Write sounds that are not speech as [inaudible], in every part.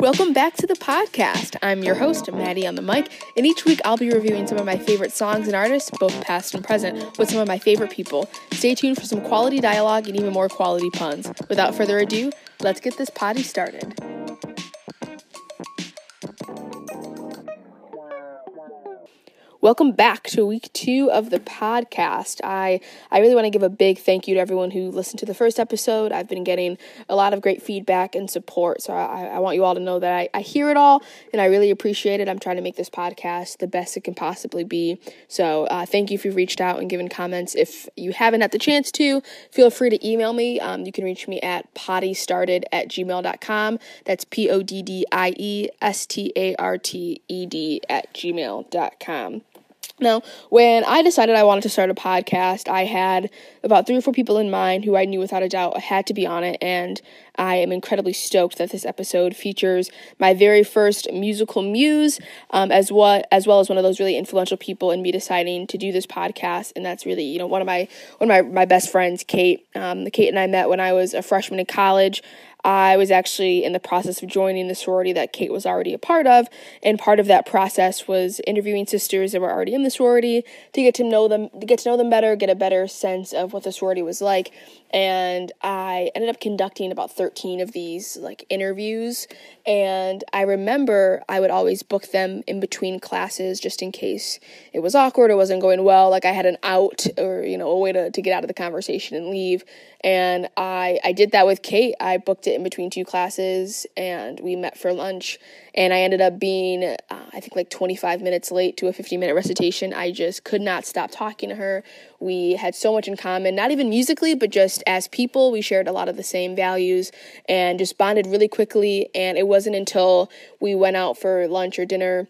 Welcome back to the podcast. I'm your host, Maddie on the mic, and each week I'll be reviewing some of my favorite songs and artists, both past and present, with some of my favorite people. Stay tuned for some quality dialogue and even more quality puns. Without further ado, let's get this potty started. Welcome back to week two of the podcast. I, I really want to give a big thank you to everyone who listened to the first episode. I've been getting a lot of great feedback and support, so I, I want you all to know that I, I hear it all and I really appreciate it. I'm trying to make this podcast the best it can possibly be. So uh, thank you if you've reached out and given comments. If you haven't had the chance to, feel free to email me. Um, you can reach me at poddiestarted at gmail.com. That's P O D D I E S T A R T E D at gmail.com. Now, when I decided I wanted to start a podcast, I had about three or four people in mind who I knew without a doubt had to be on it, and I am incredibly stoked that this episode features my very first musical muse, um, as what as well as one of those really influential people in me deciding to do this podcast, and that's really you know one of my one of my my best friends, Kate. Um, Kate and I met when I was a freshman in college. I was actually in the process of joining the sorority that Kate was already a part of, and part of that process was interviewing sisters that were already in the sorority to get to know them, to get to know them better, get a better sense of what the sorority was like. And I ended up conducting about 13 of these like interviews, and I remember I would always book them in between classes just in case it was awkward or wasn't going well, like I had an out or you know a way to, to get out of the conversation and leave. And I I did that with Kate. I booked it in between two classes, and we met for lunch. And I ended up being, uh, I think, like 25 minutes late to a 50 minute recitation. I just could not stop talking to her. We had so much in common, not even musically, but just as people. We shared a lot of the same values and just bonded really quickly. And it wasn't until we went out for lunch or dinner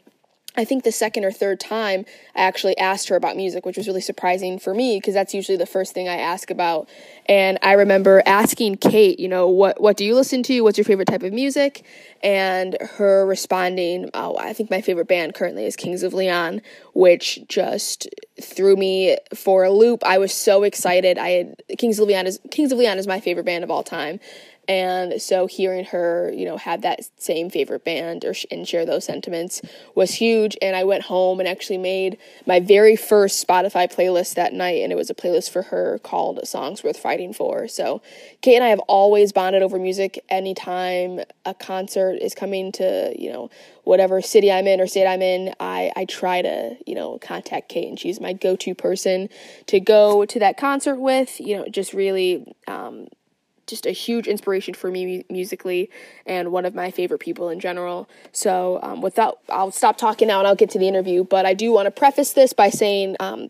I think the second or third time I actually asked her about music, which was really surprising for me because that's usually the first thing I ask about. And I remember asking Kate, you know, what what do you listen to? What's your favorite type of music? And her responding, oh, I think my favorite band currently is Kings of Leon, which just threw me for a loop. I was so excited. I had Kings of Leon is Kings of Leon is my favorite band of all time. And so hearing her, you know, have that same favorite band or sh- and share those sentiments was huge. And I went home and actually made my very first Spotify playlist that night, and it was a playlist for her called "Songs Worth Fighting For." So Kate and I have always bonded over music. Anytime a concert is coming to, you know, whatever city I'm in or state I'm in, I, I try to, you know, contact Kate and she's my go to person to go to that concert with. You know, just really um, just a huge inspiration for me musically and one of my favorite people in general. So, um, without, I'll stop talking now and I'll get to the interview. But I do want to preface this by saying, um,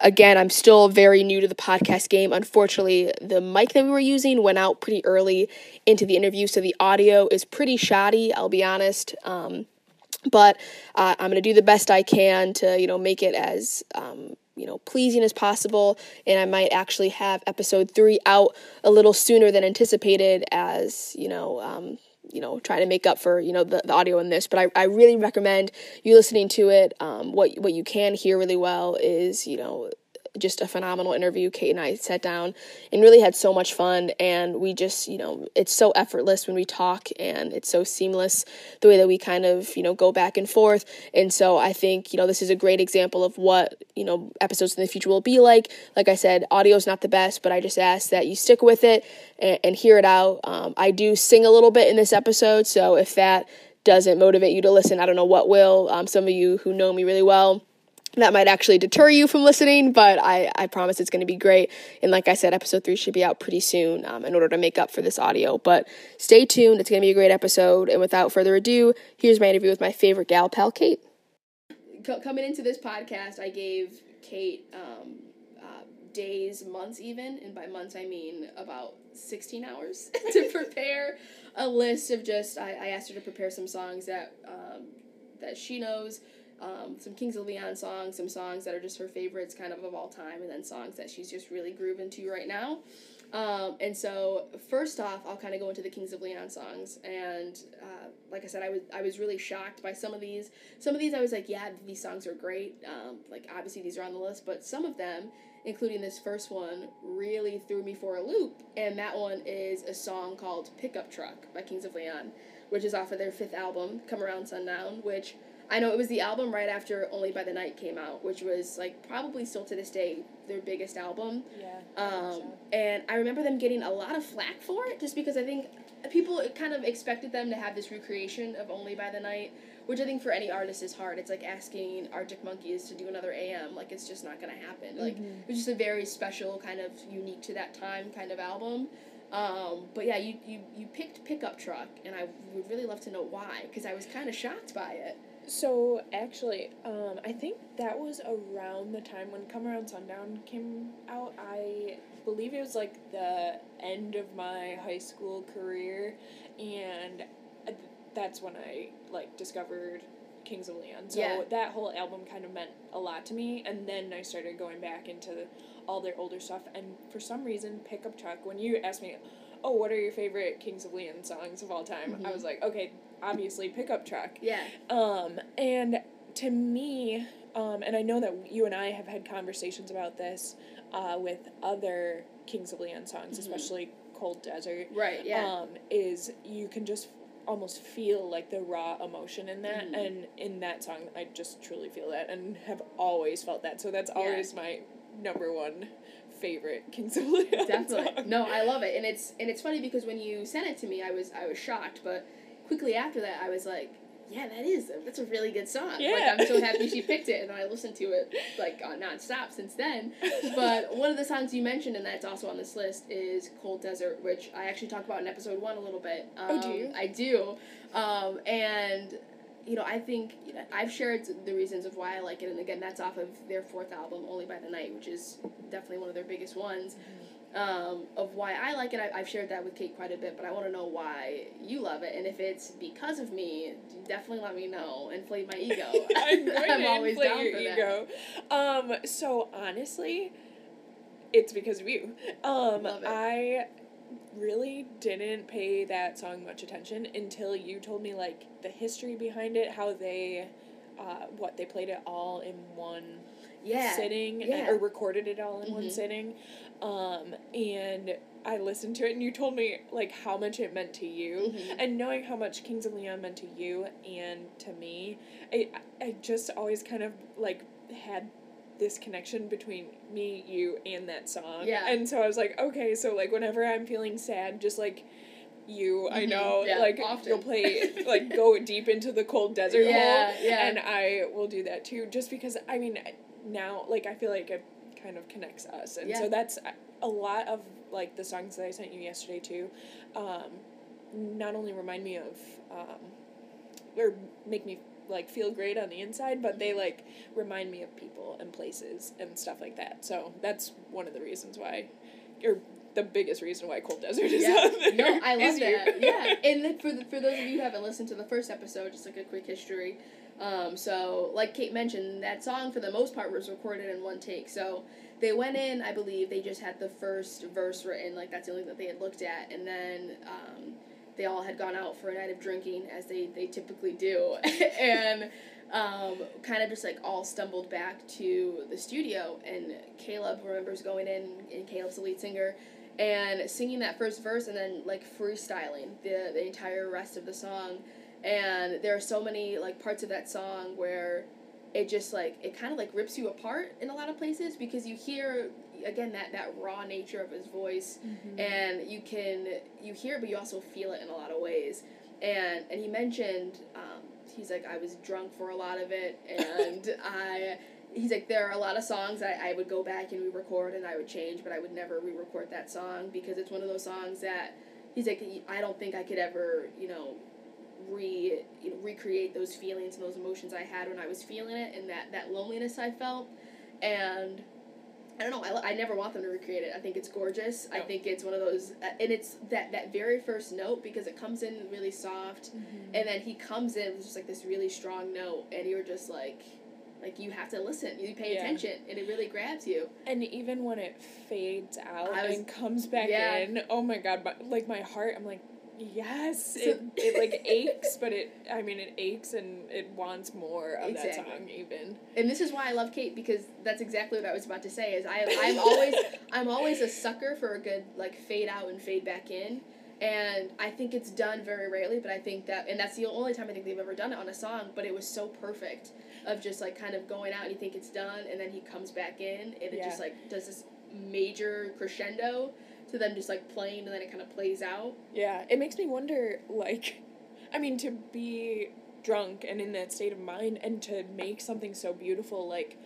again, I'm still very new to the podcast game. Unfortunately, the mic that we were using went out pretty early into the interview, so the audio is pretty shoddy, I'll be honest. Um, but uh, I'm going to do the best I can to, you know, make it as um, you know pleasing as possible. And i might actually have episode three out a little sooner than anticipated as you know um, you know trying to make up for you know the, the audio in this. But I, I really recommend you listening to it. Um, what what you can hear really well is you know just a phenomenal interview. Kate and I sat down and really had so much fun. And we just, you know, it's so effortless when we talk and it's so seamless the way that we kind of, you know, go back and forth. And so I think, you know, this is a great example of what, you know, episodes in the future will be like. Like I said, audio is not the best, but I just ask that you stick with it and, and hear it out. Um, I do sing a little bit in this episode. So if that doesn't motivate you to listen, I don't know what will. Um, some of you who know me really well, that might actually deter you from listening, but I, I promise it's going to be great. And like I said, episode three should be out pretty soon um, in order to make up for this audio. But stay tuned, it's going to be a great episode. And without further ado, here's my interview with my favorite gal pal, Kate. Coming into this podcast, I gave Kate um, uh, days, months even, and by months I mean about 16 hours [laughs] to [laughs] prepare a list of just, I, I asked her to prepare some songs that, um, that she knows um, some Kings of Leon songs, some songs that are just her favorites kind of of all time, and then songs that she's just really grooving to right now. Um, and so first off, I'll kind of go into the Kings of Leon songs, and uh, like I said, I was I was really shocked by some of these. Some of these I was like, yeah, these songs are great. Um, like obviously these are on the list, but some of them, including this first one, really threw me for a loop. And that one is a song called "Pickup Truck" by Kings of Leon, which is off of their fifth album, Come Around Sundown, which I know it was the album right after Only by the Night came out, which was like probably still to this day their biggest album. Yeah. Um, and I remember them getting a lot of flack for it just because I think people kind of expected them to have this recreation of Only by the Night, which I think for any artist is hard. It's like asking Arctic Monkeys to do another AM. Like it's just not gonna happen. Like Mhm. it was just a very special kind of unique to that time kind of album. Um, but yeah, you, you, you picked Pickup Truck, and I would really love to know why, because I was kind of shocked by it. So actually, um, I think that was around the time when Come Around Sundown came out. I believe it was like the end of my high school career, and uh, that's when I like discovered Kings of Leon. So Yeah. that whole album kind of meant a lot to me, and then I started going back into all their older stuff. And for some reason, Pickup Truck. When you asked me, "Oh, what are your favorite Kings of Leon songs of all time?" I Mhm. was like, "Okay, obviously Pickup Truck." Yeah. Um, and to me, um, and I know that you and I have had conversations about this uh, with other Kings of Leon songs, Mhm. especially Cold Desert. Right, yeah. Um, is you can just almost feel like the raw emotion in that, Mhm. and in that song, I just truly feel that, and have always felt that. So that's Yeah. always my number one favorite Kings of Leon [laughs] Definitely. song. No, I love it. And it's and it's funny because when you sent it to me I was I was shocked, but quickly after that I was like, Yeah, that is that's a really good song. Like Yeah. I'm so happy she picked it and I listened to it like uh, nonstop since then. [laughs] But one of the songs you mentioned and that's also on this list is Cold Desert, which I actually talk about in episode one a little bit. Um, Oh, do you? I do. Um, and you know, I think you know, I've shared the reasons of why I like it, and again, that's off of their fourth album, Only by the Night, which is definitely one of their biggest ones. Um, of why I like it, I, I've shared that with Kate quite a bit, but I want to know why you love it, and if it's because of me, definitely let me know. Inflate my ego. [laughs] I'm [laughs] I'm always down your for that. Um, so honestly, it's because of you. Um, Love it. I really didn't pay that song much attention until you told me like the history behind it, how they, uh, what they played it all in one Yeah. sitting yeah. or recorded it all in one Mhm. sitting, um, and I listened to it and you told me like how much it meant to you Mhm. and knowing how much Kings of Leon meant to you and to me, I I just always kind of like had this connection between me, you, and that song. Yeah. And so I was like, okay, so like whenever I'm feeling sad, just like you, I Mhm. know, Yeah, like often. you'll play [laughs] like go deep into the cold desert Yeah, hole. yeah. And I will do that too, just because I mean now like I feel like it kind of connects us, and Yeah. so that's a lot of like the songs that I sent you yesterday too. Um, not only remind me of um, or make me like feel great on the inside, but they like remind me of people and places and stuff like that. So that's one of the reasons why, or the biggest reason why Cold Desert is yeah. on there. No, I love that. yeah, [laughs] and then for the, for those of you who haven't listened to the first episode, just like a quick history. Um, so like Kate mentioned, that song for the most part was recorded in one take. So they went in, I believe they just had the first verse written, like that's the only thing that they had looked at, and then um, they all had gone out for a night of drinking as they they typically do, [laughs] and. Um, kind of just like all stumbled back to the studio, and Caleb remembers going in, and Caleb's the lead singer, and singing that first verse and then like freestyling the the entire rest of the song. And there are so many like parts of that song where it just like it kind of like rips you apart in a lot of places because you hear again that that raw nature of his voice. Mhm. and you can you hear it but you also feel it in a lot of ways. And and he mentioned um, he's like i was drunk for a lot of it and [laughs] i he's like there are a lot of songs I, I would go back and re-record and i would change but i would never re-record that song because it's one of those songs that he's like i don't think i could ever you know re you know, recreate those feelings and those emotions i had when i was feeling it and that that loneliness i felt and I don't know. I, I never want them to recreate it. I think it's gorgeous. I think it's one of those, uh, and it's that that very first note because it comes in really soft, Mhm. and then he comes in with just like this really strong note, and you're just like, Like you have to listen, you pay Yeah. attention, and it really grabs you. And even when it fades out was- and comes back Yeah. in, oh my god, my, like my heart, I'm like, yes, So- it, it like [laughs] aches, but it, I mean, it aches and it wants more of that song even. And this is why I love Kate because that's exactly what I was about to say. Is I I'm always [laughs] I'm always a sucker for a good like fade out and fade back in, and I think it's done very rarely. But I think that and that's the only time I think they've ever done it on a song. But it was so perfect of just like kind of going out and you think it's done and then he comes back in and it Yeah. just like does this major crescendo to them just like playing and then it kind of plays out. Yeah, it makes me wonder, like, I mean, to be drunk and in that state of mind and to make something so beautiful, like,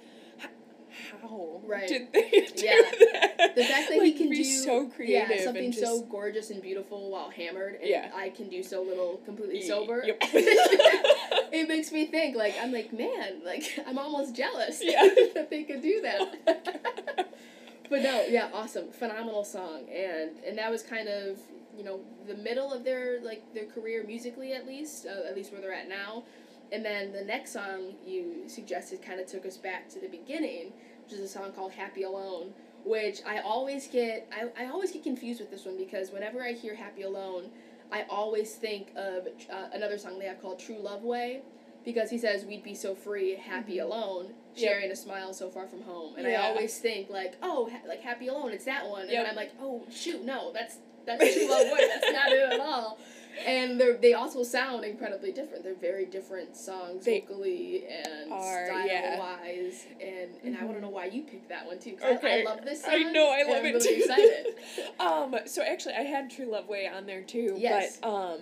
how Right. did they [laughs] do Yeah. that? The fact that like, he can do so creative yeah, something just, so gorgeous and beautiful while hammered, and Yeah. I can do so little completely sober. yep. [laughs] [laughs] it makes me think like I'm like man, like [laughs] I'm almost jealous Yeah. [laughs] that they could do that. [laughs] but no, yeah, awesome, phenomenal song, and and that was kind of you know the middle of their like their career musically at least, uh, at least where they're at now. And then the next song you suggested kind of took us back to the beginning, which is a song called "Happy Alone," which I always get I, I always get confused with this one because whenever I hear "Happy Alone," I always think of uh, another song they have called "True Love Way." Because he says we'd be so free, happy Mhm. alone, Yep. sharing a smile so far from home, and I always think like, oh, ha- like happy alone, it's that one, and Yep. I'm like, oh shoot, no, that's that's [laughs] true love way, that's not it at all. And they they also sound incredibly different. They're very different songs They vocally and are, style yeah. wise. And and I want to know why you picked that one too. 'cause I- Okay. I, love this song. I know, I love I'm it really too. excited. [laughs] Um, so actually, I had True Love Way on there too. Yes. But um,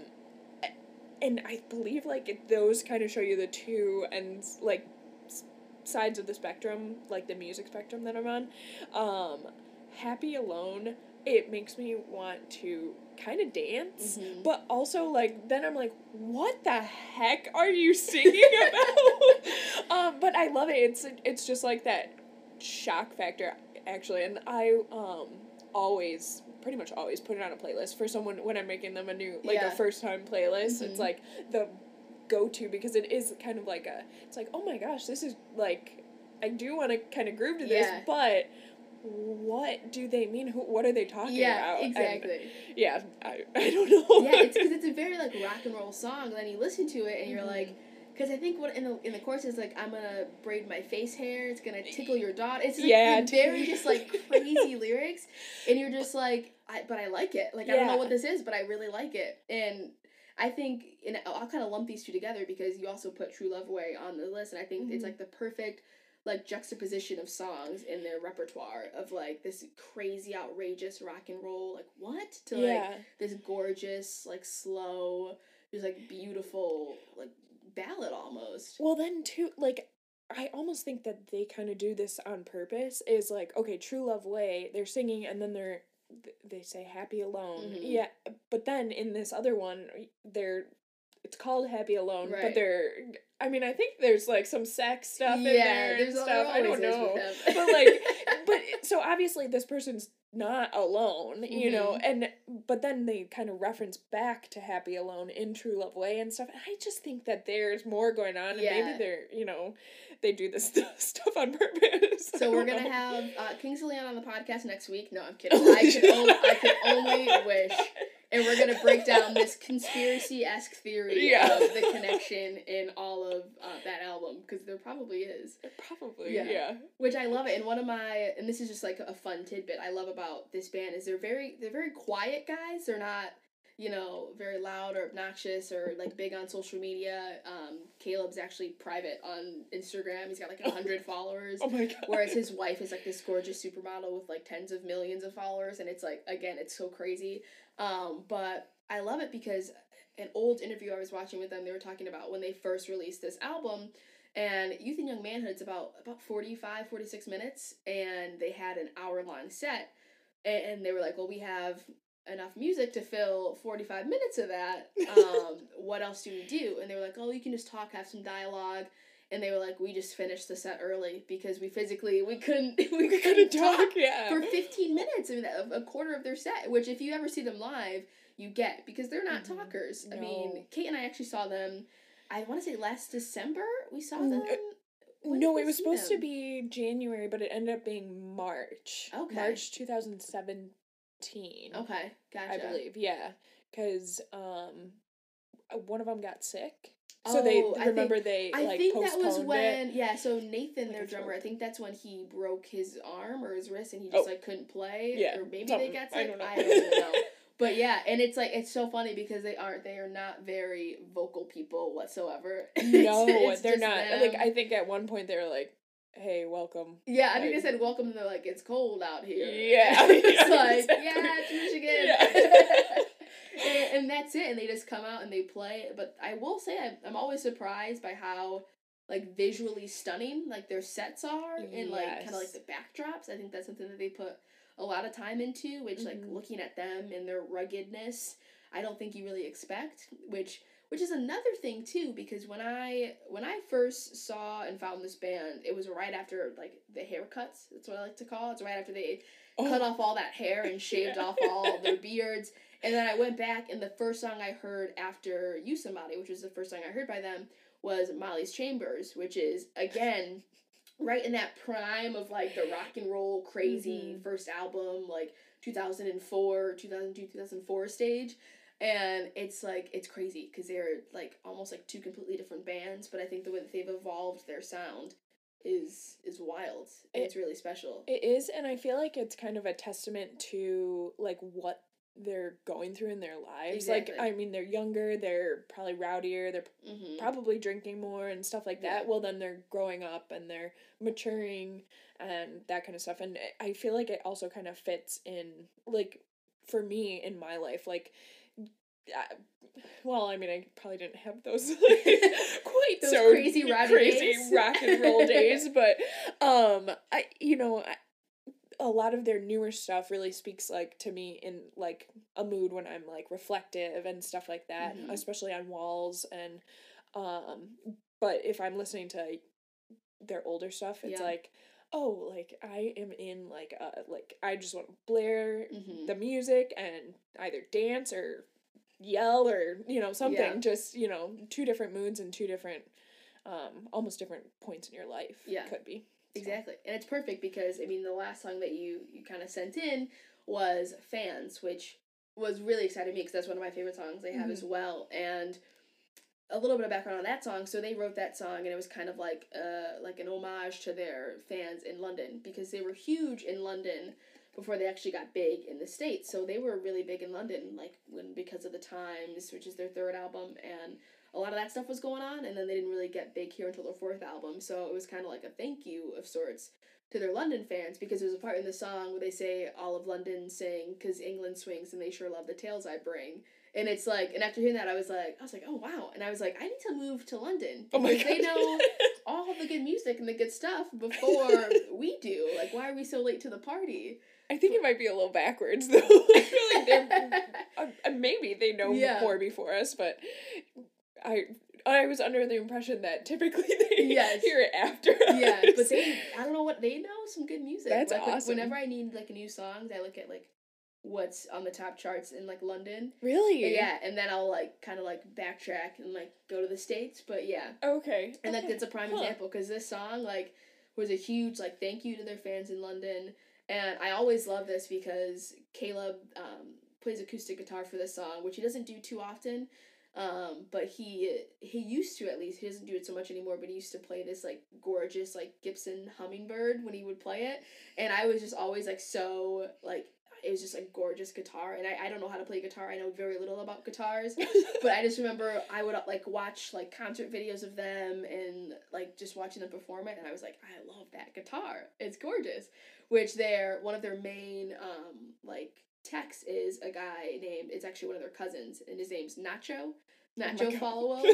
and I believe like it, those kind of show you the two and like s- sides of the spectrum, like the music spectrum that I'm on. Um, Happy Alone. It makes me want to kind of dance, Mhm. but also like then I'm like, what the heck are you singing [laughs] about? um, but I love it. It's it's just like that shock factor actually, and I um always pretty much always put it on a playlist for someone when I'm making them a new like Yeah. a first time playlist. Mhm. It's like the go to because it is kind of like a it's like oh my gosh this is like I do want to kind of groove to this Yeah. but what do they mean who what are they talking Yeah, about And, exactly. yeah I, I don't know yeah, it's because it's a [laughs] very like rock and roll song. And then you listen to it and you're Mhm. like, because I think what in the in the chorus is like, I'm gonna braid my face hair. It's gonna tickle your dot. It's like, Yeah, like, very just like [laughs] crazy lyrics, and you're just like, I but I like it. Like I don't know what this is, but I really like it. And I think, and I'll kind of lump these two together because you also put True Love Way on the list, and I think it's Mhm. like the perfect like juxtaposition of songs in their repertoire of like this crazy outrageous rock and roll like what to like yeah this gorgeous, like slow, just like beautiful, like ballad almost. Well, then too, like I almost think that they kind of do this on purpose. Is like okay, True Love Way. They're singing and then they're they say Happy Alone. Mhm. Yeah, but then in this other one, they're it's called Happy Alone, Right. but they're. I mean, I think there's like some sex stuff in yeah, there there's and stuff. I don't know, but like, [laughs] but so obviously this person's not alone, you know, Mhm. and but then they kind of reference back to Happy Alone in True Love Way and stuff. And I just think that there's more going on, and Yeah. maybe they're, you know, they do this [laughs] stuff on purpose. So we're gonna know. have uh, Kings of Leon on the podcast next week. No, I'm [laughs] kidding. I could, only, I can only wish. And we're gonna break down this conspiracy esque theory Yeah. of the connection in all of uh, that album because there probably is. Probably, Yeah. yeah. which I love it. And one of my and this is just like a fun tidbit I love about this band is they're very they're very quiet guys. They're not you know very loud or obnoxious or like big on social media. Um, Caleb's actually private on Instagram. He's got like a [laughs] hundred followers. Oh my god. Whereas his wife is like this gorgeous supermodel with like tens of millions of followers, and it's like again, it's so crazy. Um, but I love it because an old interview I was watching with them, they were talking about when they first released this album, and Youth and Young Manhood's about about 45, 46 minutes, and they had an hour long set, and, they were like, well, we have enough music to fill 45 minutes of that [laughs] um, what else do we do? And they were like oh you can just talk have some dialogue and they were like we just finished the set early because we physically we couldn't [laughs] we, we couldn't talk talk, yeah. for 15 minutes I mean, a, quarter of their set which if you ever see them live you get because they're not Mhm. talkers i mean kate and i actually saw them i want to say last december we saw them uh, when no, it was supposed to be January, but it ended up being March. Okay. March 2017. Okay, gotcha. I believe, yeah, because um, Uh, one of them got sick, so they Oh, I think- remember they I like think that was postponed when it. yeah. So Nathan, Like their drummer, I think that's when he broke his arm or his wrist, and he just Oh. like couldn't play. Yeah, or maybe something. they got I sick. don't know. I don't know. [laughs] But yeah, and it's like it's so funny because they aren't they are not very vocal people whatsoever. [laughs] No, It's- it's they're not. them. Like I think at one point they were like, "Hey, welcome." Yeah, I think like- they said welcome, and they're like it's cold out here. Yeah, [laughs] it's yeah, like exactly. yeah, it's Michigan. Yeah. And, and that's it, and they just come out and they play. But I will say I'm, I'm always surprised by how like visually stunning like their sets are and like kind of like the backdrops. I think that's something that they put a lot of time into, which like Mhm. looking at them and their ruggedness, I don't think you really expect. Which which is another thing too, because when I when I first saw and found this band, it was right after like the haircuts. That's what I like to call. it. It's right after they cut off all that hair and [laughs] shaved Yeah. off all their beards. And then I went back, and the first song I heard after Use Somebody, which was the first song I heard by them, was Molly's Chambers, which is again right in that prime of like the rock and roll crazy Mhm. first album, like 2004, 2002, 2004 stage. And it's like, it's crazy because they're like almost like two completely different bands, but I think the way that they've evolved their sound is is wild. It- it's really special. It is, and I feel like it's kind of a testament to like what they're going through in their lives. Exactly. Like, I mean, they're younger, they're probably rowdier, they're mm-hmm. probably drinking more and stuff like that. Yeah. Well, then they're growing up and they're maturing and that kind of stuff. And I feel like it also kind of fits in, like, for me in my life, like. I, well, I mean, I probably didn't have those like, [laughs] quite Those so crazy crazy days. rock and roll days, [laughs] but um, I you know, I, a lot of their newer stuff really speaks like to me in like a mood when I'm like reflective and stuff like that, Mhm. especially on walls and um but if I'm listening to their older stuff, it's Yeah. like oh, like I am in like uh like I just want to blare Mhm. the music and either dance or yell or you know something Yeah. just you know two different moods and two different um almost different points in your life Yeah. could be Exactly. And it's perfect because I mean the last song that you you kind of sent in was Fans, which was really exciting me because that's one of my favorite songs they have as well. And a little bit of background on that song. So they wrote that song and it was kind of like uh like an homage to their fans in London because they were huge in London before they actually got big in the states. So they were really big in London like when because of the Times, which is their third album and a lot of that stuff was going on and then they didn't really get big here until their fourth album so it was kind of like a thank you of sorts to their london fans because there's a part in the song where they say all of london sing because england swings and they sure love the tales i bring. And it's like and after hearing that i was like i was like oh wow. And i was like i need to move to london oh my because god. they know [laughs] all the good music and the good stuff before [laughs] we do. Like why are we so late to the party? I think it might be a little backwards though. [laughs] I feel like they're uh, uh, maybe they know Yeah. more before us but i i was under the impression that typically [laughs] they Yes. hear it after yeah, us. but they I don't know what they know some good music. That's like, awesome. Whenever I need like new songs, I look at like what's on the top charts in like London. really Yeah, and then I'll like kind of like backtrack and like go to the states. But yeah, okay and okay. that's a prime Huh. example because this song like was a huge like thank you to their fans in London, and I always love this because Caleb um, plays acoustic guitar for this song, which he doesn't do too often. Um, but he he used to at least he doesn't do it so much anymore. But he used to play this like gorgeous like Gibson hummingbird when he would play it, and I was just always like so like it was just a gorgeous guitar. And I, I don't know how to play guitar. I know very little about guitars, [laughs] but I just remember I would like watch like concert videos of them and like just watching them perform it, and I was like, I love that guitar. It's gorgeous. Which they're one of their main um like techs is a guy named it's actually one of their cousins, and his name's Nacho. Nacho God. Followill.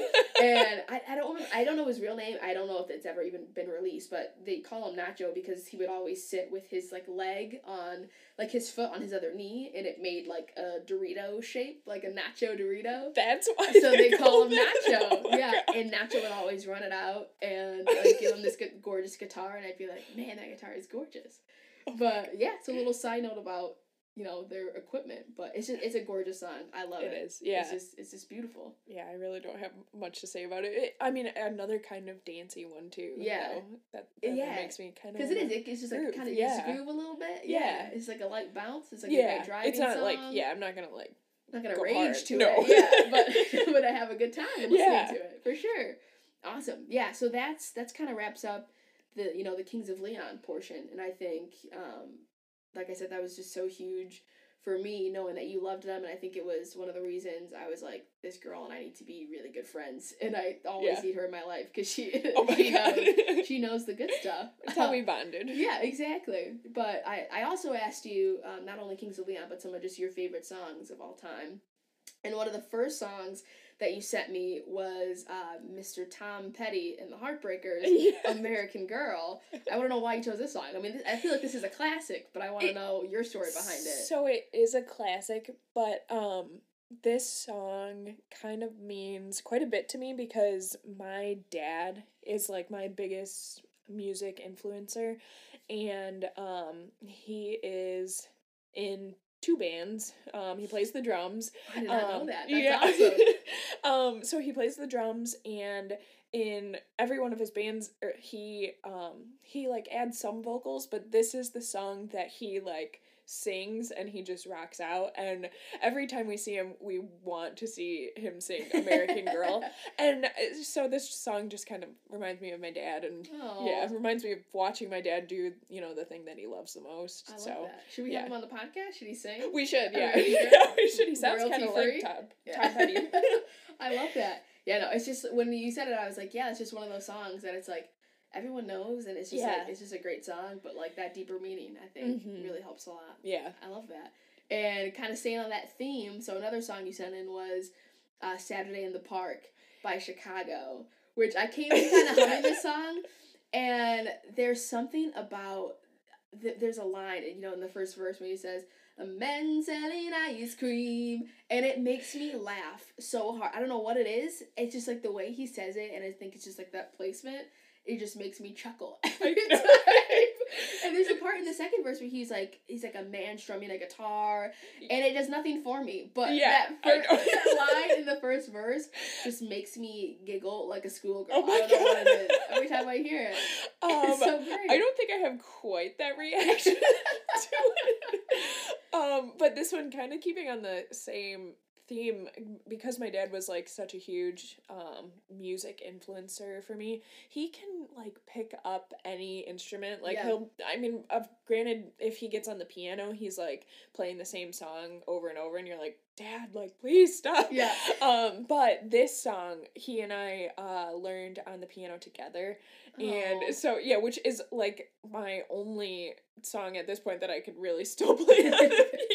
and I, I don't remember, I don't know his real name. I don't know if it's ever even been released, but they call him Nacho because he would always sit with his like leg on like his foot on his other knee, and it made like a Dorito shape, like a Nacho Dorito. that's why So they call him Nacho. [laughs] Oh yeah, God. and Nacho would always run it out and like, give him this gorgeous guitar, and I'd be like, man, that guitar is gorgeous. Oh But yeah, it's a little side note about you know their equipment. But it's just it's a gorgeous song. I love it. It is, yeah. It's just it's just beautiful. Yeah, I really don't have much to say about it. it I mean, another kind of dancey one too. Yeah. though, that, that Yeah. makes me kind of Because it is. It, it's just like kind of yeah. groove a little bit. Yeah. Yeah. It's like a light bounce. It's like a yeah. great driving It's not song. like yeah. I'm not gonna like not gonna go rage hard. to No. it. Yeah, [laughs] but [laughs] but I have a good time listening Yeah. to it for sure. Awesome. Yeah. So that's that's kind of wraps up the you know the Kings of Leon portion, and I think um, like I said, that was just so huge for me knowing that you loved them, and I think it was one of the reasons I was like this girl and I need to be really good friends, [laughs] and I always Yeah. need her in my life because she [laughs] oh [laughs] my she god. knows she knows the good stuff. That's how we bonded. Yeah, exactly. But I, I also asked you um, not only Kings of Leon, but some of just your favorite songs of all time. And one of the first songs that you sent me was uh, Mr. Tom Petty and the Heartbreakers, [laughs] Yeah. American Girl. I want to know why you chose this song. I mean, I feel like this is a classic, but I want to know your story behind it. So it is a classic, but um this song kind of means quite a bit to me because my dad is like my biggest music influencer and um he is in two bands. Um he plays the drums I did not know um, that. That's yeah. awesome. [laughs] um, so he plays the drums, and in every one of his bands, er, he um he like adds some vocals, but this is the song that he like sings and he just rocks out and every time we see him we want to see him sing american girl [laughs] and uh, so this song just kind of reminds me of my dad and yeah it reminds me of watching my dad do you know the thing that he loves the most so that. Should we yeah. have him on the podcast? Should he sing? we should yeah Are you sure? yeah we should he sounds kind of like Tom, [laughs] Yeah. Tom Petty [laughs] I love that. Yeah, no, it's just when you said it, I was like, yeah, it's just one of those songs that it's like everyone knows, and it's just Yeah. like it's just a great song, but like that deeper meaning, I think, Mhm. really helps a lot. yeah I love that. And kind of staying on that theme, so another song you sent in was uh, "Saturday in the Park" by Chicago, which I came in kind of [laughs] humming this song, and there's something about th- there's a line, you know, in the first verse when he says. A man selling ice cream, and it makes me laugh so hard. I don't know what it is. It's just like the way he says it, and I think it's just like that placement. It just makes me chuckle [laughs] every time. [laughs] And there's a part in the second verse where he's like, he's like a man strumming a guitar, and it does nothing for me. But Yeah, that, first, that [laughs] line in the first verse just makes me giggle like a schoolgirl. Oh my I don't know what it is. God. Every time I hear it, Um, it's so great. I don't think I have quite that reaction to it. Um, but this one kind of keeping on the same theme because my dad was like such a huge um music influencer for me he can like pick up any instrument like Yeah. he'll i mean of granted if he gets on the piano he's like playing the same song over and over and you're like dad like please stop Yeah. [laughs] um but this song he and i uh learned on the piano together and so yeah which is like my only song at this point that i could really still [laughs] play on the piano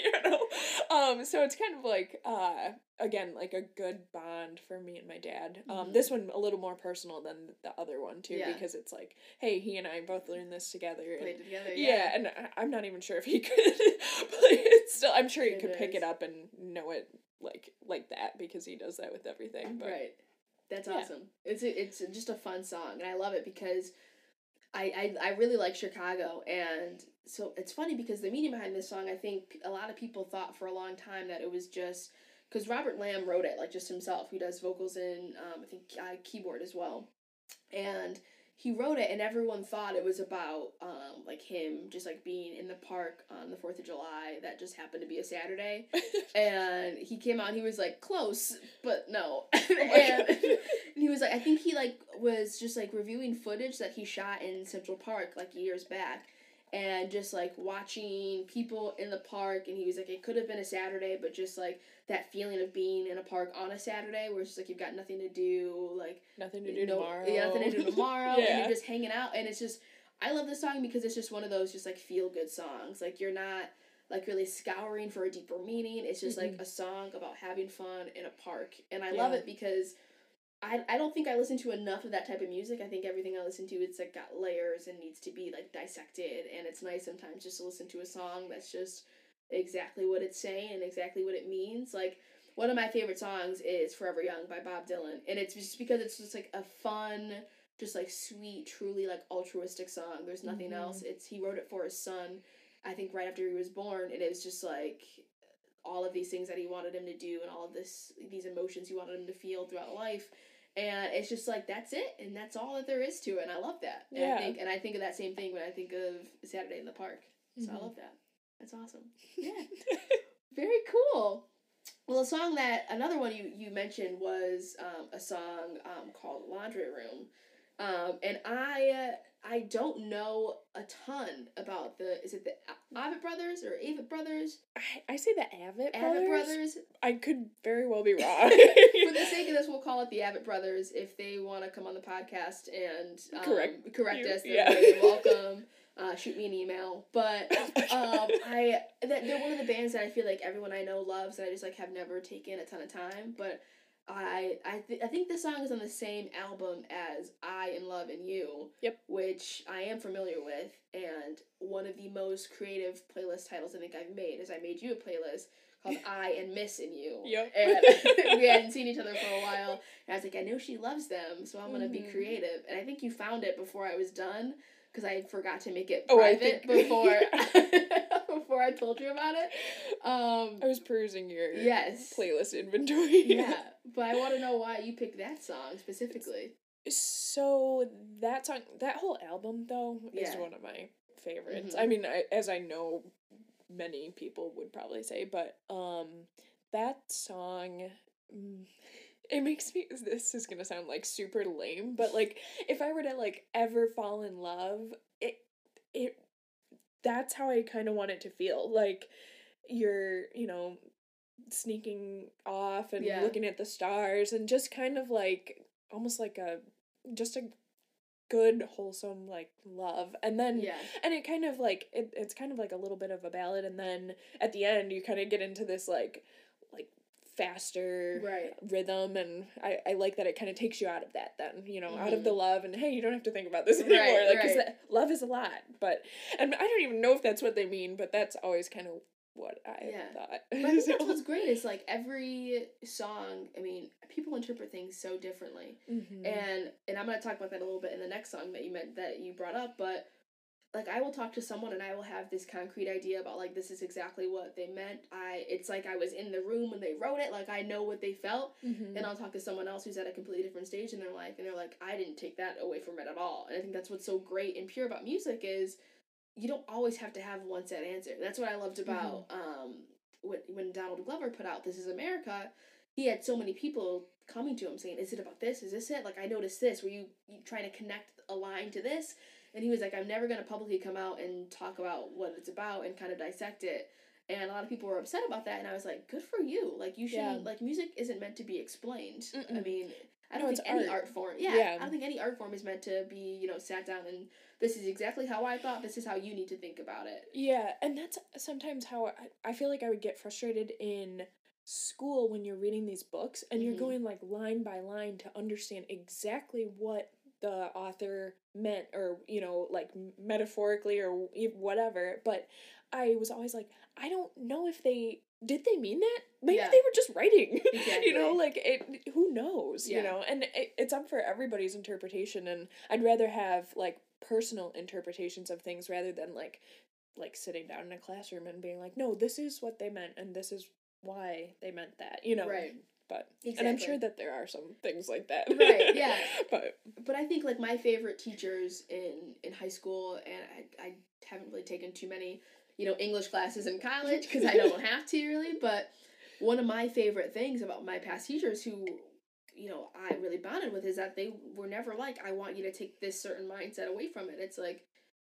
[laughs] um so it's kind of like uh again like a good bond for me and my dad um Mhm. this one a little more personal than the other one too Yeah. because it's like hey he and i both learned this together and Played together. yeah, yeah. and I- I'm not even sure if he [laughs] could play it still. I'm sure he It could pick it up and know it like like that because he does that with everything. But Right. That's Yeah. awesome. It's a, it's just a fun song, and I love it because I, I I really like Chicago, and so it's funny because the meaning behind this song, I think a lot of people thought for a long time that it was just because Robert Lamm wrote it like just himself. He does vocals and um, I think uh, keyboard as well, and he wrote it, and everyone thought it was about um, like him just like being in the park on the Fourth of July. That just happened to be a Saturday. [laughs] And he came out and he was like close but no. My [laughs] and, [laughs] and he was like i think he like was just like reviewing footage that he shot in central park like years back and just like watching people in the park and he was like it could have been a saturday but just like that feeling of being in a park on a saturday where it's just like you've got nothing to do like nothing to do no- tomorrow. yeah, nothing to do [laughs] tomorrow and you're just hanging out and it's just i love this song because it's just one of those just like feel good songs like you're not like really scouring for a deeper meaning it's just like Mhm. a song about having fun in a park and i love it because I, I don't think I listen to enough of that type of music. I think everything I listen to it's like got layers and needs to be like dissected and it's nice sometimes just to listen to a song that's just exactly what it's saying and exactly what it means. Like one of my favorite songs is Forever Young by Bob Dylan and it's just because it's just like a fun just like sweet truly like altruistic song. There's nothing Mhm. else. It's he wrote it for his son I think right after he was born, and it was just like all of these things that he wanted him to do and all of this these emotions he wanted him to feel throughout life. And it's just like that's it, and that's all that there is to it, and I love that. And Yeah. I think, and I think of that same thing when I think of Saturday in the Park. So I Mhm. love that. That's awesome. Yeah. [laughs] Very cool. Well, a song that another one you you mentioned was um, a song um, called "Laundry Room," um, and I uh, I don't know a ton about the is it the A- Avett Brothers or Avett Brothers? I, I say the Avett Avett brothers. Brothers. I could very well be [laughs] wrong. For the sake of this, we'll call it the Avett Brothers. If they want to come on the podcast and um, Correct correct you, us, then yeah. they're welcome. [laughs] Uh, shoot me an email. But [laughs] um, I that they're one of the bands that I feel like everyone I know loves, and I just like have never taken a ton of time. But I I th- I think the song is on the same album as I and Love and You. Yep. Which I am familiar with, and one of the most creative playlist titles I think I've made is I made you a playlist called [laughs] I and Miss in You. Yep. And [laughs] we hadn't seen each other for a while, and I was like, I know she loves them, so I'm gonna be Mhm. creative. And I think you found it before I was done because I forgot to make it Oh, private think- [laughs] before [laughs] before I told you about it. Um, I was perusing your yes, playlist inventory. yeah, [laughs] but I want to know why you picked that song specifically. So that song, that whole album though, is Yeah. one of my favorites. Mhm. I mean, I, as I know, many people would probably say, but um, that song, mm, it makes me. This is gonna sound like super lame, but like if I were to like ever fall in love, it it that's how I kind of want it to feel. Like you're, you know, sneaking off and Yeah. looking at the stars and just kind of like almost like a just a good wholesome like love and then Yeah, and it kind of like it, it's kind of like a little bit of a ballad and then at the end you kind of get into this like like faster right. rhythm and I, I like that it kind of takes you out of that then you know out of the love and hey you don't have to think about this Right, anymore like right. that, love is a lot but and i don't even know if that's what they mean but that's always kind of what i Yeah. thought But I think that's what's great is like every song. I mean, people interpret things so differently. Mhm. and and I'm gonna talk about that a little bit in the next song that you meant that you brought up, but like I will talk to someone and I will have this concrete idea about like this is exactly what they meant. I it's like I was in the room when they wrote it, like I know what they felt. Mhm. Then I'll talk to someone else who's at a completely different stage in their life and they're like, I didn't take that away from it at all. And I think that's what's so great and pure about music is you don't always have to have one set answer. That's what I loved about um when when Donald Glover put out This Is America, he had so many people coming to him saying, "Is it about this? Is this it? Like I noticed this. Were you, you trying to connect a line to this?" And he was like, "I'm never gonna publicly come out and talk about what it's about and kind of dissect it." And a lot of people were upset about that, and I was like, "Good for you! Like you shouldn't Yeah. like music isn't meant to be explained. I Mm-mm. mean." I don't it's think any art. art form. Yeah, Yeah. I don't think any art form is meant to be, you know, sat down and this is exactly how I thought. This is how you need to think about it. Yeah, and that's sometimes how I, I feel like I would get frustrated in school when you're reading these books and Mhm. you're going like line by line to understand exactly what the author meant or you know like metaphorically or whatever but i was always like i don't know if they did they mean that maybe Yeah. they were just writing Exactly. [laughs] you know like it who knows Yeah. you know and it, it's up for everybody's interpretation and i'd rather have like personal interpretations of things rather than like like sitting down in a classroom and being like no this is what they meant and this is why they meant that you know Right. But and i'm sure that there are some things like that Right, yeah. [laughs] but but I think like my favorite teachers in in high school, and I I haven't really taken too many, you know, English classes in college because I don't have to really. But one of my favorite things about my past teachers, who you know I really bonded with, is that they were never like, I want you to take this certain mindset away from it. It's like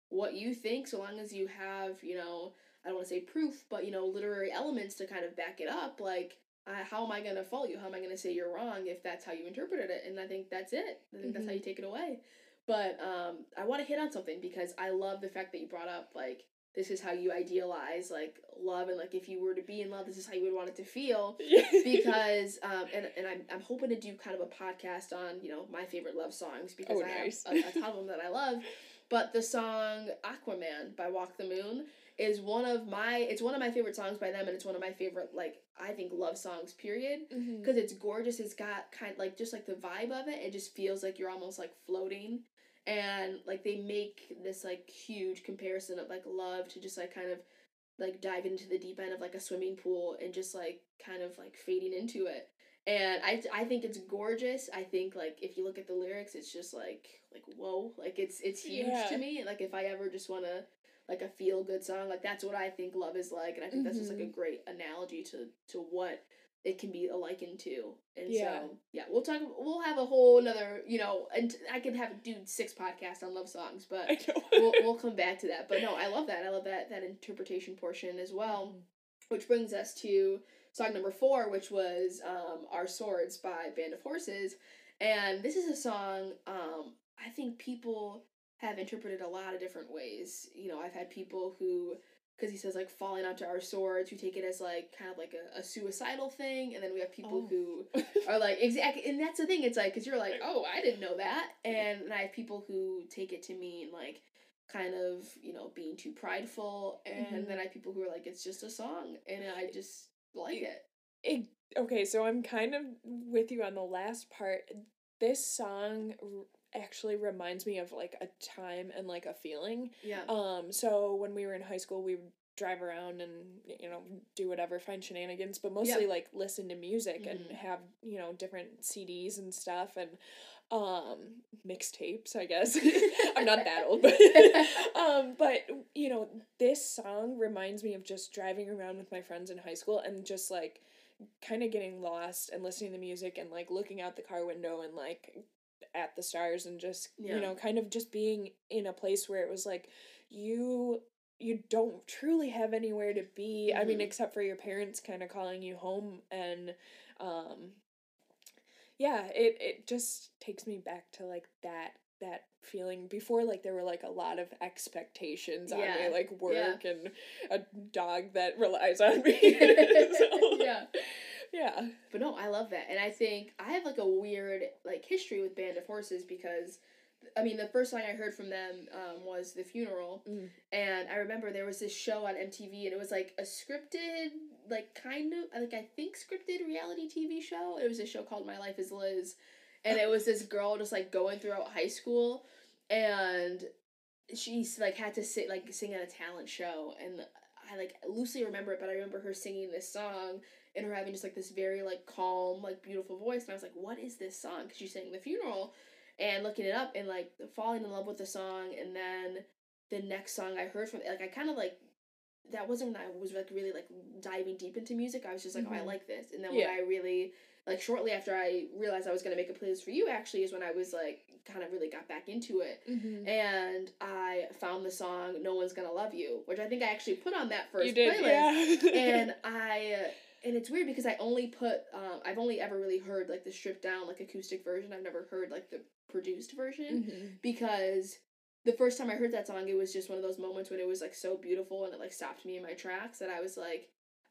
what you think, so long as you have, you know, I don't want to say proof, but you know, literary elements to kind of back it up, like. I, how am I going to fault you? How am I going to say you're wrong if that's how you interpreted it? And I think that's it. I think that's how you take it away. But um, I want to hit on something because I love the fact that you brought up like this is how you idealize like love and like if you were to be in love, this is how you would want it to feel. [laughs] Because um, and and I'm I'm hoping to do kind of a podcast on you know my favorite love songs because Oh, I nice. have a, a ton of them that I love. But the song Aquaman by Walk the Moon is one of my it's one of my favorite songs by them and it's one of my favorite like I think love songs period. Mm-hmm. Because it's gorgeous. It's got kind like just like the vibe of it. It just feels like you're almost like floating, and like they make this like huge comparison of like love to just like kind of like dive into the deep end of like a swimming pool and just like kind of like fading into it. And I, I think it's gorgeous. I think like if you look at the lyrics it's just like like whoa. Like it's it's huge Yeah. to me. Like if i ever just want to like a feel good song like that's what i think love is like and i think that's just like a great analogy to to what it can be likened to and Yeah. so yeah we'll talk we'll have a whole another you know and i could have do six podcasts on love songs but [laughs] we'll, we'll come back to that but no i love that i love that that interpretation portion as well which brings us to song number four, which was um, Our Swords by Band of Horses. And this is a song um, I think people have interpreted a lot of different ways. You know, I've had people who, because he says like falling onto our swords, who take it as like kind of like a, a suicidal thing. And then we have people Oh. who [laughs] are like, exactly. And that's the thing, it's like, because you're like, oh, I didn't know that. And then I have people who take it to mean like, kind of you know being too prideful and Mhm. then i have people who are like it's just a song and i just like it It, okay, so I'm kind of with you on the last part. This song actually reminds me of like a time and like a feeling. yeah Um, so when we were in high school, we would drive around and you know do whatever, find shenanigans, but mostly like listen to music Mhm. and have you know different CDs and stuff and um mixtapes. I guess [laughs] I'm not that old, but [laughs] [laughs] um, but you know this song reminds me of just driving around with my friends in high school and just like kind of getting lost and listening to music and like looking out the car window and like at the stars and just Yeah. you know kind of just being in a place where it was like you you don't truly have anywhere to be i mean Mhm. except for your parents kind of calling you home and um yeah it it just takes me back to like that that feeling before like there were like a lot of expectations on Yeah, me like yeah. work and a dog that relies on me [laughs] [laughs] So, Yeah. Yeah but no i love that and i think i have like a weird like history with band of horses because i mean the first song i heard from them um, was the funeral Mm. and i remember there was this show on mtv and it was like a scripted like kind of like i think scripted reality tv show it was a show called My Life as Liz and it was this girl just like going throughout high school and she's like had to sit like sing at a talent show and i like loosely remember it but i remember her singing this song and her having just like this very like calm like beautiful voice and i was like what is this song because she sang the funeral and looking it up and like falling in love with the song and then the next song i heard from like i kind of like that wasn't when i was like really like diving deep into music i was just like oh i Mhm. like this and then Yeah. when i really like shortly after i realized i was going to make a playlist for you actually is when i was like kind of really got back into it mm-hmm. and I found the song "No One's Gonna Love You," which I think I actually put on that first did playlist. yeah [laughs] and I and it's weird because I only put um, I've only ever really heard like the stripped down like acoustic version. I've never heard like the produced version Mhm. because the first time I heard that song, it was just one of those moments when it was like so beautiful and it like stopped me in my tracks that I was like,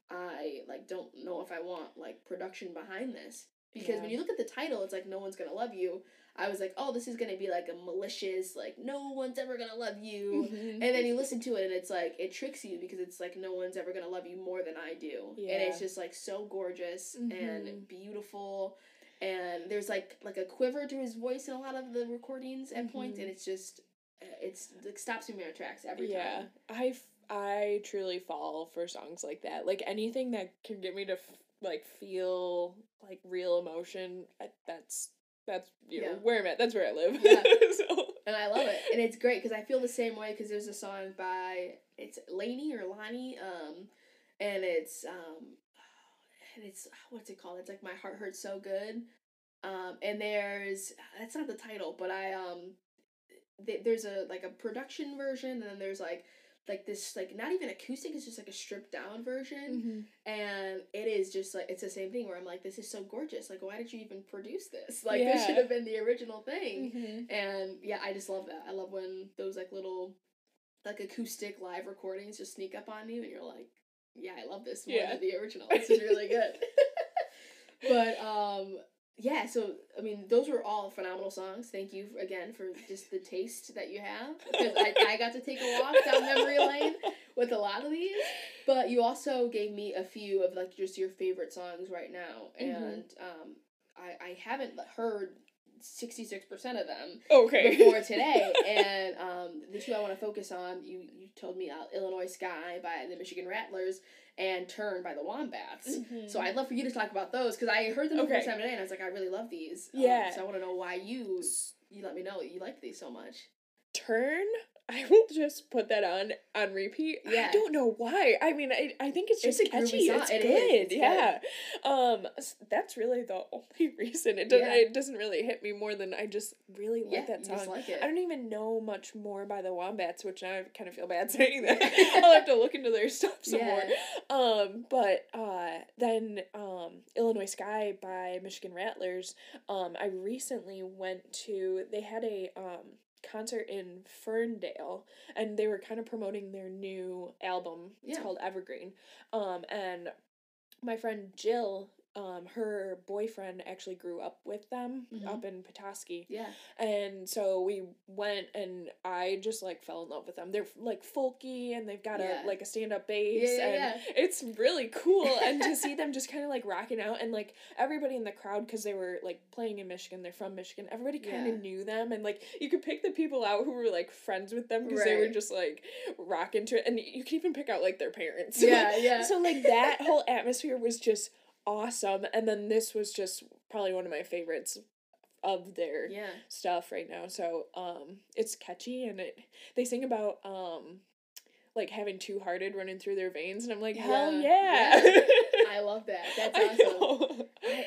I like don't know if I want like production behind this because when you look at the title, it's like no one's gonna love you. I was like, oh, this is gonna be like a malicious, like no one's ever gonna love you. Mhm. And then you listen to it and it's like it tricks you because it's like no one's ever gonna love you more than I do. And it's just like so gorgeous Mhm. and beautiful. And there's like like a quiver to his voice in a lot of the recordings at points, Mhm. and it's just uh, it's it stops me in my tracks every yeah time. i i truly fall for songs like that like anything that can get me to f- like feel like real emotion I, that's that's you know Yeah. where i'm at that's where i live Yeah. [laughs] so And I love it, and it's great because I feel the same way because there's a song by it's Lainey or Lonnie, um, and it's um, and it's what's it called? It's like my heart hurts so good, um, and there's that's not the title, but I um, th- there's a like a production version, and then there's like like this like not even acoustic, it's just like a stripped down version, and it is just like it's the same thing where I'm like, this is so gorgeous. Like, why did you even produce this? [laughs] Like, this should have been the original thing. Mhm. And yeah, I just love that. I love when those like little like acoustic live recordings just sneak up on you and you're like, yeah, I love this more Yeah. than the original. [laughs] This is really good. [laughs] but um yeah, so I mean, those were all phenomenal songs. Thank you again for just the taste that you have because I, I got to take a walk down memory lane with a lot of these. But you also gave me a few of like just your favorite songs right now, Mhm. and um, I I haven't heard 66% of them Okay. before today. [laughs] and um, the two I want to focus on, you, you told me uh, Illinois Sky by the Michigan Rattlers and Turn by the Wombats. Mhm. So I'd love for you to talk about those because I heard them the Okay. first time today and I was like, I really love these. Um, Yeah. so I want to know why you you let me know you like these so much. Turn. I will just put that on on repeat. Yeah. I don't know why. I mean, I, I think it's It's just groovy catchy. It's It good. It's good. yeah. Um, that's really the only [laughs] reason. It doesn't. Yeah. It doesn't really hit me more than I just really like yeah, that song. just like it. I don't even know much more by the Wombats, which I kind of feel bad [laughs] [laughs] saying that. I'll have to look into their stuff some Yeah. more. Um, but uh, then um, Illinois Sky by Michigan Rattlers. Um, I recently went to. They had a um concert in Ferndale, and they were kind of promoting their new album. It's Yeah. called Evergreen. Um, and my friend Jill. Um, her boyfriend actually grew up with them Mhm. up in Petoskey. Yeah. And so we went and I just like fell in love with them. They're like folky and they've got Yeah. a like a stand up bass Yeah, yeah, and it's really cool [laughs] and to see them just kind of like rocking out and like everybody in the crowd cuz they were like playing in Michigan, they're from Michigan. Everybody kind of knew them and like you could pick the people out who were like friends with them cuz they were just like rocking to it and you could even pick out like their parents. Yeah, [laughs] yeah. so like that whole atmosphere was just awesome and then this was just probably one of my favorites of their Yeah. stuff right now. So um it's catchy and it they sing about um like having two hearted running through their veins and I'm like, hell Yeah, yeah. [laughs] I love that. [laughs] That's awesome. I,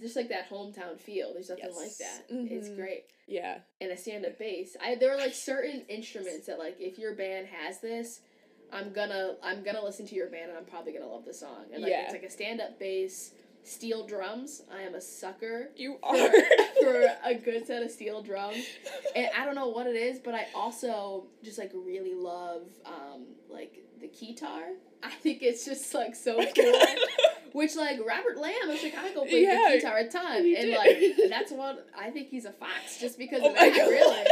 just like that hometown feel. There's nothing like that. It's Mhm. great. Yeah. And a stand up bass. I there are like certain instruments that like if your band has this, I'm gonna I'm gonna listen to your band and I'm probably gonna love the song. And like Yeah. it's like a stand up bass, steel drums. I am a sucker You are [laughs] for a [laughs] good set of steel drums. And I don't know what it is, but I also just like really love um like the guitar. I think it's just like so [laughs] cool. Which like Robert Lamm of Chicago played Yeah, the guitar a ton, and did. like that's what I think he's a fox just because Oh of that, really.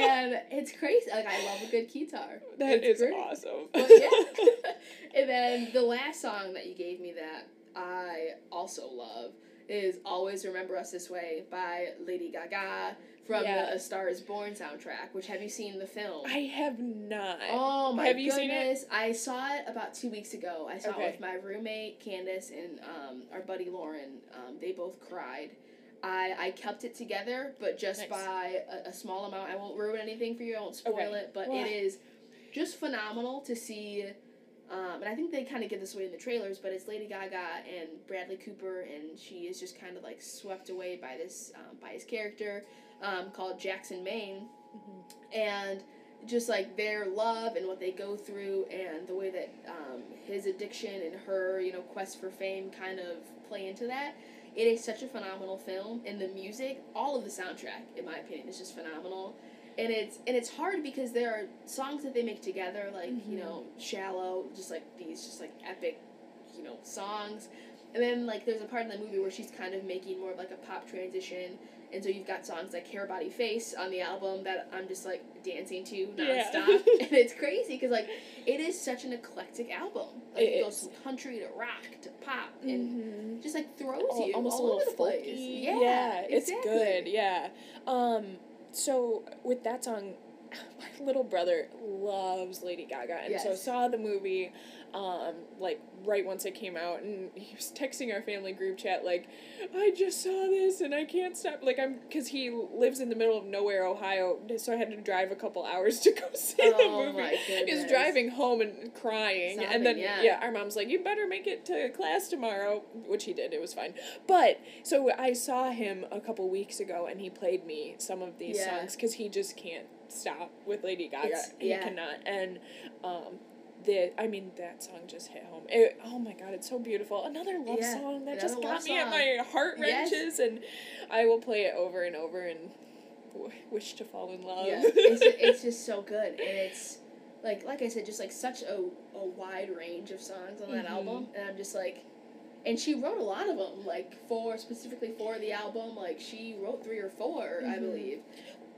And it's crazy. Like I love a good guitar. That It's is awesome. Yeah. [laughs] [laughs] and then the last song that you gave me that I also love is "Always Remember Us This Way" by Lady Gaga from Yeah. the A Star Is Born soundtrack. Which have you seen the film? I have not. Oh my Have you goodness! seen it? I saw it about two weeks ago. I saw Okay. it with my roommate Candace and um, our buddy Lauren. Um, they both cried. I, I kept it together, but just Nice. by a, a small amount. I won't ruin anything for you. I won't spoil Okay. it, but it is just phenomenal to see. Um, and I think they kind of give this away in the trailers, but it's Lady Gaga and Bradley Cooper, and she is just kind of like swept away by this um, by his character um, called Jackson Maine, Mhm. and just like their love and what they go through and the way that um, his addiction and her you know quest for fame kind of play into that it is such a phenomenal film and the music all of the soundtrack in my opinion is just phenomenal and it's and it's hard because there are songs that they make together like you Mhm. know shallow just like these just like epic you know songs and then like there's a part in the movie where she's kind of making more of like a pop transition and so you've got songs like Hair Body Face on the album that I'm just like dancing to Yeah. nonstop. [laughs] and it's crazy because like it is such an eclectic album. Like it, It goes from country to rock to pop and Mhm. just like throws Al- you almost all a over little the place. folky. Yeah, it's good. Yeah. Um. So with that song, [sighs] my little brother loves Lady Gaga, and so saw the movie, um, like right once it came out, and he was texting our family group chat like, "I just saw this and I can't stop." Like I'm, cause he lives in the middle of nowhere, Ohio, so I had to drive a couple hours [laughs] to go see Oh the movie. my He was driving home and crying, Sobbing, and then yeah. yeah, our mom's like, "You better make it to class tomorrow," which he did. It was fine. But so I saw him a couple weeks ago, and he played me some of these Yeah. songs because he just can't stop with Lady Gaga. It's- he yeah. cannot, and um, the I mean that song just hit home. It, oh my god, it's so beautiful. Another love Yeah, song that just got me at my heart Yes. wrenches, and I will play it over and over and w- wish to fall in love. Yeah, it's just, it's just so [laughs] good, and it's like like I said, just like such a, a wide range of songs on that Mhm. album, and I'm just like, and she wrote a lot of them, like for specifically for the album, like she wrote three or 4 I Mhm. believe.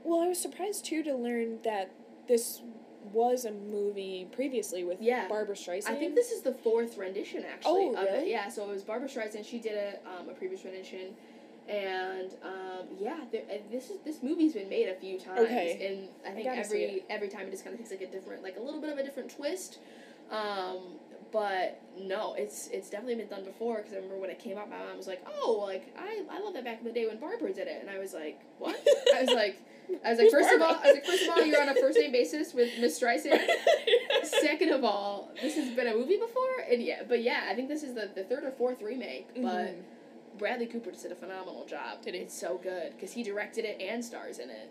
Well, I was surprised too to learn that this was a movie previously with Yeah. Barbra Streisand. I think this is the fourth rendition actually Oh, of it. really? Yeah, so it was Barbra Streisand. She did a um, a previous rendition, And um, yeah, there, this is this movie's been made a few times, Okay. and I think gotta every every time it just kind of takes like a different, like a little bit of a different twist. Um, but no, it's it's definitely been done before because I remember when it came out, my mom was like, "Oh, like I I love that back in the day when Barbara did it," and I was like, "What?" I was like, I was like, Who's first of all, I was like, first of all, you're on a first name basis with Miss Streisand. [laughs] Second of all, this has been a movie before, and yeah, but yeah, I think this is the, the third or fourth remake. But Mhm. Bradley Cooper just did a phenomenal job. Did he? It's so good because he directed it and stars in it.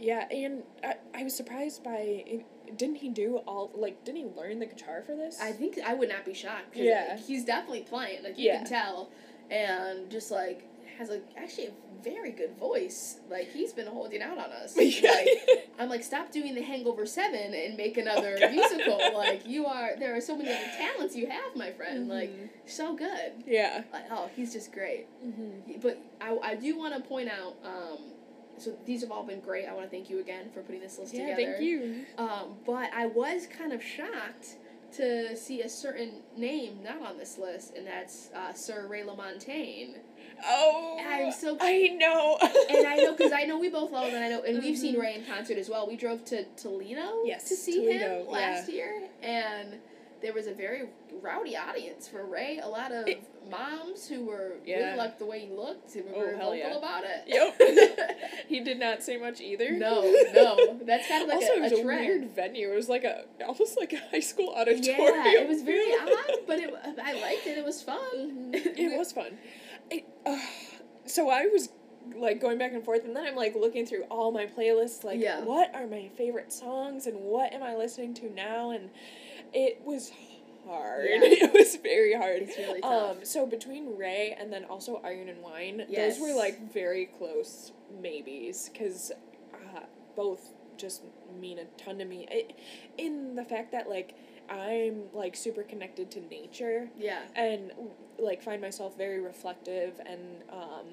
Yeah, and I, I was surprised by didn't he do all like didn't he learn the guitar for this? I think I would not be shocked. Yeah. like, he's definitely playing. Like you Yeah. can tell, and just like has a actually a very good voice. Like he's been holding out on us. [laughs] Yeah. Like, I'm like, stop doing the Hangover Seven and make another Oh, musical. [laughs] Like you are, there are so many other talents you have, my friend. Like Mhm. so good. yeah. Like, oh, he's just great. Mm-hmm. But I, I do want to point out. Um, so these have all been great. I want to thank you again for putting this list Yeah, together. thank you. Um, but I was kind of shocked to see a certain name not on this list, and that's uh, Sir Ray LaMontagne. Oh, I'm so- I know. [laughs] And I know because I know we both love him, and I know, and we've seen Mhm. Ray in concert as well. We drove to Toledo Yes, to see Toledo, him last year, and there was a very rowdy audience for Ray. A lot of It- moms who were Yeah. really liked the way he looked and were Oh, very hell vocal yeah. about it. Yep. [laughs] he did not say much either. no, no, that's kind of like also, a, it was a a, weird venue. It was like a almost like a high school auditorium. Yeah, it was very [laughs] odd, but it, I liked it. It was fun. Mhm. [laughs] it was fun. I, uh, so I was like going back and forth, and then I'm like looking through all my playlists, like Yeah. what are my favorite songs and what am I listening to now, and it was hard. Yeah. [laughs] It was very hard. It's really tough. Um, so between Ray and then also Iron and Wine, Yes. those were like very close maybes because uh, both just mean a ton to me. I, in the fact that like I'm like super connected to nature yeah. and like find myself very reflective and um,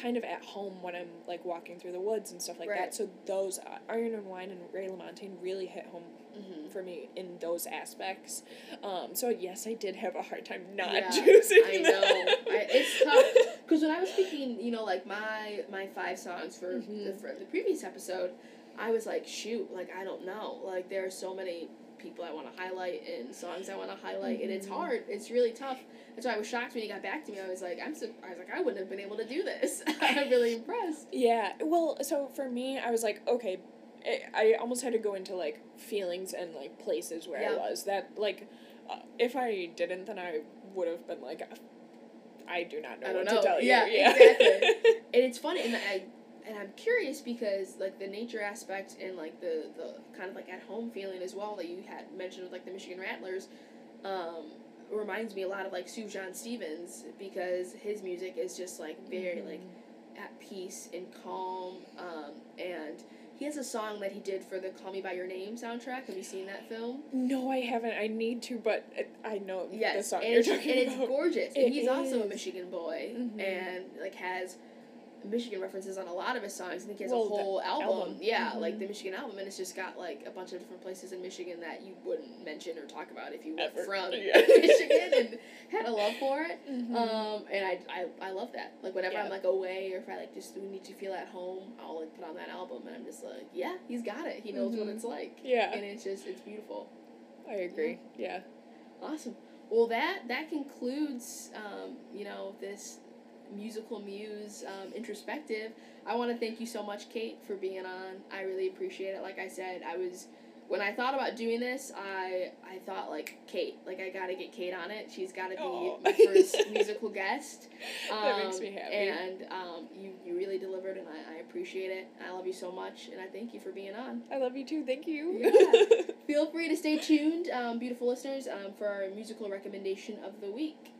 kind of at home when I'm like walking through the woods and stuff like Right. that. So those uh, Iron and Wine and Ray LaMontagne really hit home Mm-hmm. for me in those aspects. Um, so yes, I did have a hard time not Yeah, [laughs] choosing I know. I, it's tough because when I was picking, you know, like my my five songs for the Mhm. for the previous episode, I was like, shoot, like I don't know, like there are so many people I want to highlight and songs I want to highlight, and it's Mhm. hard. It's really tough. That's why I was shocked when he got back to me. I was like, I'm so, I was like, I wouldn't have been able to do this. [laughs] I'm really impressed. Yeah, well, so for me, I was like, okay, I, I almost had to go into like feelings and like places where Yeah. I was. That like, uh, if I didn't, then I would have been like, I do not know I don't what know. to tell Yeah, you. Yeah, exactly. [laughs] And it's funny, and I and I'm curious because like the nature aspect and like the the kind of like at home feeling as well that you had mentioned with like the Michigan Rattlers, um, reminds me a lot of like Sufjan Stevens because his music is just like very like at peace and calm, um, and he has a song that he did for the Call Me by Your Name soundtrack. Have you seen that film? No, I haven't. I need to, but I know the song and, you're it's, talking and it's about. gorgeous. It and he's also a. Michigan boy, Mhm. and like has Michigan references on a lot of his songs. I think he has Well, a whole album. album. Yeah, Mhm. like the Michigan album, and it's just got like a bunch of different places in Michigan that you wouldn't mention or talk about if you were Ever. from [laughs] Yeah. [laughs] Michigan and had a love for it. Mhm. Um, and I, I, I love that. Like whenever Yeah. I'm like away or if I like just need to feel at home, I'll like put on that album and I'm just like, yeah, he's got it. He knows what Mhm. it's like. yeah, And it's just it's beautiful. I agree. Yeah. Awesome. Well, that that concludes, um, you know, this musical muse um, introspective. I want to thank you so much, Kate, for being on. I really appreciate it. Like I said, I was when I thought about doing this, I I thought like Kate, like I got to get Kate on it. She's got to be Aw. my first [laughs] musical guest. That makes Um, me happy. And um, you you really delivered, and I, I appreciate it. I love you so much, and I thank you for being on. I love you too. Thank you. Yeah. [laughs] Feel free to stay tuned, um, beautiful listeners, um, for our musical recommendation of the week.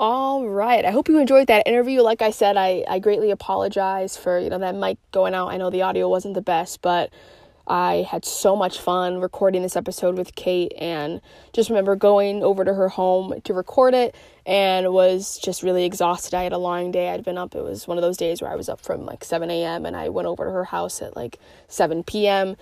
All right. I hope you enjoyed that interview. Like I said, I, I greatly apologize for, you know, that mic going out. I know the audio wasn't the best, but I had so much fun recording this episode with Kate and just remember going over to her home to record it and was just really exhausted. I had a long day. I'd been up. It was one of those days where I was up from like 7 a.m. and I went over to her house at like 7 p.m.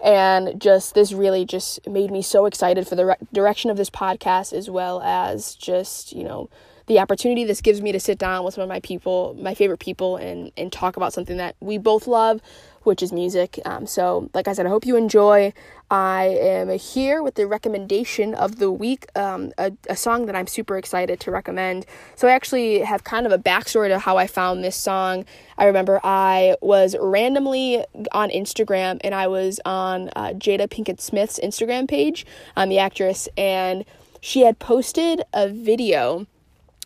And just this really just made me so excited for the re- direction of this podcast as well as just, you know, the opportunity this gives me to sit down with some of my people, my favorite people, and and talk about something that we both love, which is music. Um, so, like I said, I hope you enjoy. I am here with the recommendation of the week, um, a, a song that I'm super excited to recommend. So, I actually have kind of a backstory to how I found this song. I remember I was randomly on Instagram and I was on uh, Jada Pinkett Smith's Instagram page, um, the actress, and she had posted a video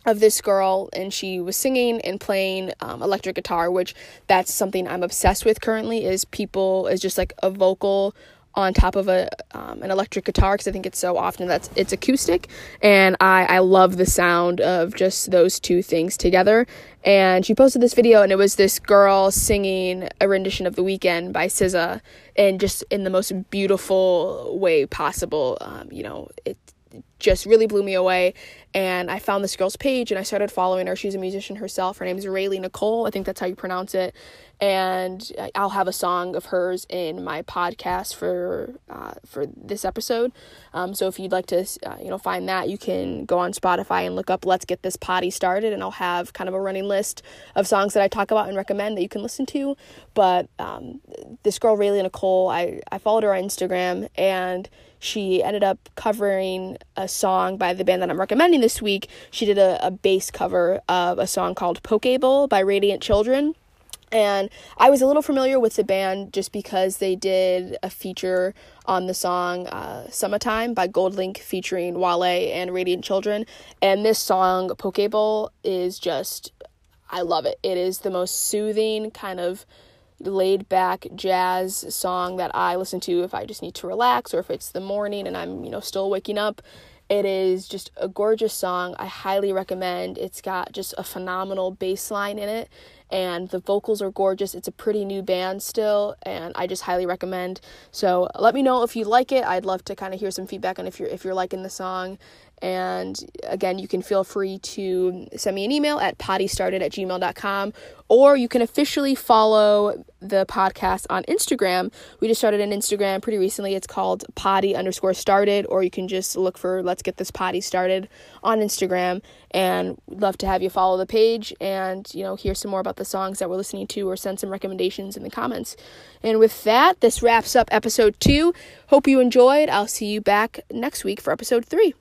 of this girl and she was singing and playing um, electric guitar which that's something i'm obsessed with currently is people is just like a vocal on top of a um, an electric guitar because i think it's so often that's it's acoustic and i i love the sound of just those two things together and she posted this video and it was this girl singing a rendition of the Weekend" by SZA and just in the most beautiful way possible um, you know it just really blew me away. And I found this girl's page and I started following her. She's a musician herself. Her name is Rayleigh Nicole. I think that's how you pronounce it. And I'll have a song of hers in my podcast for uh, for this episode. Um, so if you'd like to, uh, you know, find that, you can go on Spotify and look up "Let's Get This Poddie Started," and I'll have kind of a running list of songs that I talk about and recommend that you can listen to. But um, this girl Rayleigh Nicole, I I followed her on Instagram and she ended up covering a song by the band that I'm recommending this week. She did a, a bass cover of a song called Pokeball by Radiant Children. And I was a little familiar with the band just because they did a feature on the song uh, Summertime by GoldLink featuring Wale and Radiant Children. And this song, Pokeball, is just, I love it. It is the most soothing kind of laid back jazz song that I listen to if I just need to relax or if it's the morning and I'm, you know, still waking up. It is just a gorgeous song. I highly recommend. It's got just a phenomenal bass line in it and the vocals are gorgeous. It's a pretty new band still, and I just highly recommend. So let me know if you like it. I'd love to kind of hear some feedback on if you're if you're liking the song. And again, you can feel free to send me an email at poddiestarted at gmail.com or you can officially follow the podcast on Instagram. We just started an Instagram pretty recently. It's called poddie underscore started, or you can just look for let's get this poddie started on Instagram. And love to have you follow the page and, you know, hear some more about the songs that we're listening to or send some recommendations in the comments. And with that, this wraps up episode two. Hope you enjoyed. I'll see you back next week for episode three.